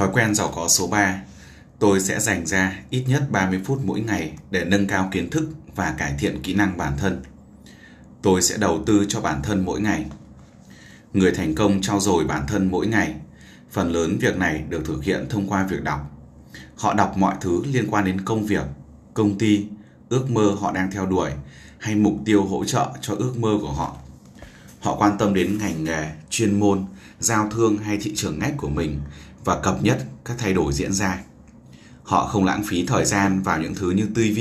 Thói quen giàu có số 3 Tôi sẽ dành ra ít nhất 30 phút mỗi ngày để nâng cao kiến thức và cải thiện kỹ năng bản thân. Tôi sẽ đầu tư cho bản thân mỗi ngày. Người thành công trau dồi bản thân mỗi ngày. Phần lớn việc này được thực hiện thông qua việc đọc. Họ đọc mọi thứ liên quan đến công việc, công ty, ước mơ họ đang theo đuổi hay mục tiêu hỗ trợ cho ước mơ của họ. Họ quan tâm đến ngành nghề, chuyên môn, giao thương hay thị trường ngách của mình và cập nhật các thay đổi diễn ra. Họ không lãng phí thời gian vào những thứ như TV,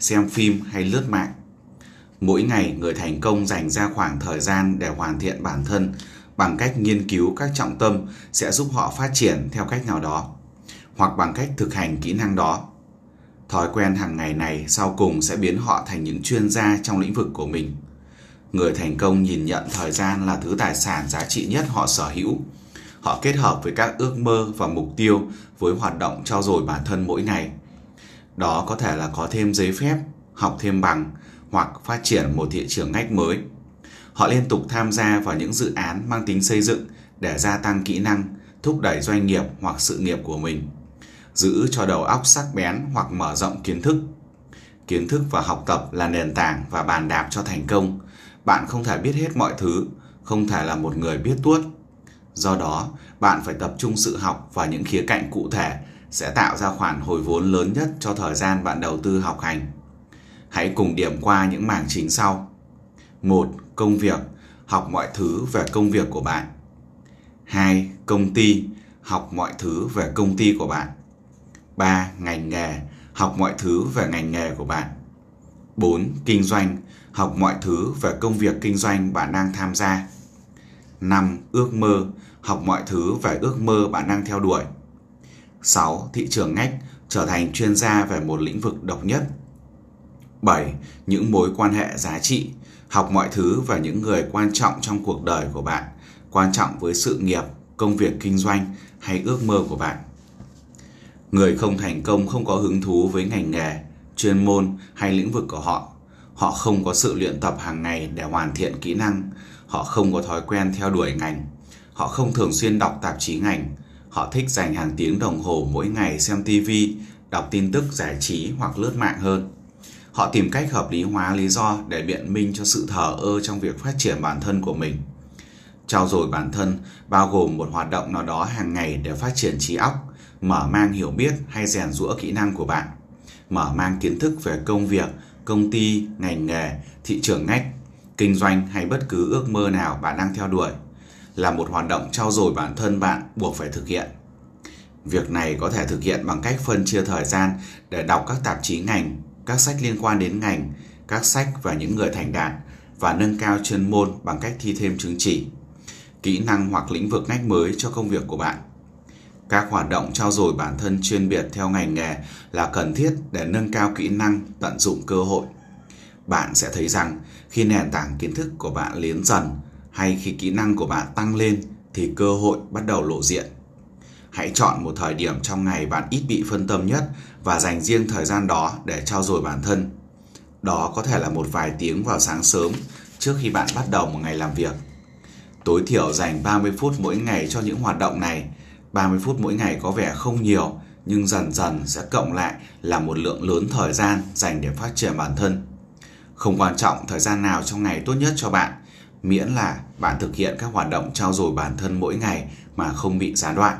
xem phim hay lướt mạng. Mỗi ngày người thành công dành ra khoảng thời gian để hoàn thiện bản thân bằng cách nghiên cứu các trọng tâm sẽ giúp họ phát triển theo cách nào đó hoặc bằng cách thực hành kỹ năng đó. Thói quen hàng ngày này sau cùng sẽ biến họ thành những chuyên gia trong lĩnh vực của mình. Người thành công nhìn nhận thời gian là thứ tài sản giá trị nhất họ sở hữu Họ kết hợp với các ước mơ và mục tiêu với hoạt động trao dồi bản thân mỗi ngày. Đó có thể là có thêm giấy phép, học thêm bằng hoặc phát triển một thị trường ngách mới. Họ liên tục tham gia vào những dự án mang tính xây dựng để gia tăng kỹ năng, thúc đẩy doanh nghiệp hoặc sự nghiệp của mình. Giữ cho đầu óc sắc bén hoặc mở rộng kiến thức. Kiến thức và học tập là nền tảng và bàn đạp cho thành công. Bạn không thể biết hết mọi thứ, không thể là một người biết tuốt Do đó, bạn phải tập trung sự học vào những khía cạnh cụ thể sẽ tạo ra khoản hồi vốn lớn nhất cho thời gian bạn đầu tư học hành. Hãy cùng điểm qua những mảng chính sau. một Công việc, học mọi thứ về công việc của bạn. hai Công ty, học mọi thứ về công ty của bạn. ba Ngành nghề, học mọi thứ về ngành nghề của bạn. 4. Kinh doanh, học mọi thứ về công việc kinh doanh bạn đang tham gia. 5. Ước mơ, học mọi thứ về ước mơ bạn đang theo đuổi. 6. Thị trường ngách, trở thành chuyên gia về một lĩnh vực độc nhất. 7. Những mối quan hệ giá trị, học mọi thứ về những người quan trọng trong cuộc đời của bạn, quan trọng với sự nghiệp, công việc kinh doanh hay ước mơ của bạn. Người không thành công không có hứng thú với ngành nghề, chuyên môn hay lĩnh vực của họ. Họ không có sự luyện tập hàng ngày để hoàn thiện kỹ năng, họ không có thói quen theo đuổi ngành Họ không thường xuyên đọc tạp chí ngành. Họ thích dành hàng tiếng đồng hồ mỗi ngày xem TV, đọc tin tức giải trí hoặc lướt mạng hơn. Họ tìm cách hợp lý hóa lý do để biện minh cho sự thờ ơ trong việc phát triển bản thân của mình. Trao dồi bản thân bao gồm một hoạt động nào đó hàng ngày để phát triển trí óc, mở mang hiểu biết hay rèn rũa kỹ năng của bạn, mở mang kiến thức về công việc, công ty, ngành nghề, thị trường ngách, kinh doanh hay bất cứ ước mơ nào bạn đang theo đuổi là một hoạt động trau dồi bản thân bạn buộc phải thực hiện. Việc này có thể thực hiện bằng cách phân chia thời gian để đọc các tạp chí ngành, các sách liên quan đến ngành, các sách và những người thành đạt và nâng cao chuyên môn bằng cách thi thêm chứng chỉ, kỹ năng hoặc lĩnh vực ngách mới cho công việc của bạn. Các hoạt động trao dồi bản thân chuyên biệt theo ngành nghề là cần thiết để nâng cao kỹ năng, tận dụng cơ hội. Bạn sẽ thấy rằng khi nền tảng kiến thức của bạn liến dần hay khi kỹ năng của bạn tăng lên thì cơ hội bắt đầu lộ diện. Hãy chọn một thời điểm trong ngày bạn ít bị phân tâm nhất và dành riêng thời gian đó để trao dồi bản thân. Đó có thể là một vài tiếng vào sáng sớm trước khi bạn bắt đầu một ngày làm việc. Tối thiểu dành 30 phút mỗi ngày cho những hoạt động này. 30 phút mỗi ngày có vẻ không nhiều, nhưng dần dần sẽ cộng lại là một lượng lớn thời gian dành để phát triển bản thân. Không quan trọng thời gian nào trong ngày tốt nhất cho bạn, miễn là bạn thực hiện các hoạt động trao dồi bản thân mỗi ngày mà không bị gián đoạn.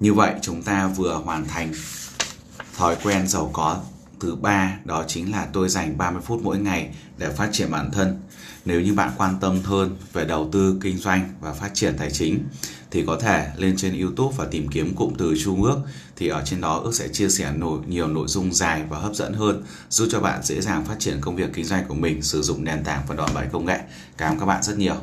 Như vậy chúng ta vừa hoàn thành thói quen giàu có thứ ba đó chính là tôi dành 30 phút mỗi ngày để phát triển bản thân. Nếu như bạn quan tâm hơn về đầu tư, kinh doanh và phát triển tài chính thì có thể lên trên YouTube và tìm kiếm cụm từ Trung ước thì ở trên đó ước sẽ chia sẻ nổi nhiều nội dung dài và hấp dẫn hơn, giúp cho bạn dễ dàng phát triển công việc kinh doanh của mình, sử dụng nền tảng và đòn bẩy công nghệ. Cảm ơn các bạn rất nhiều.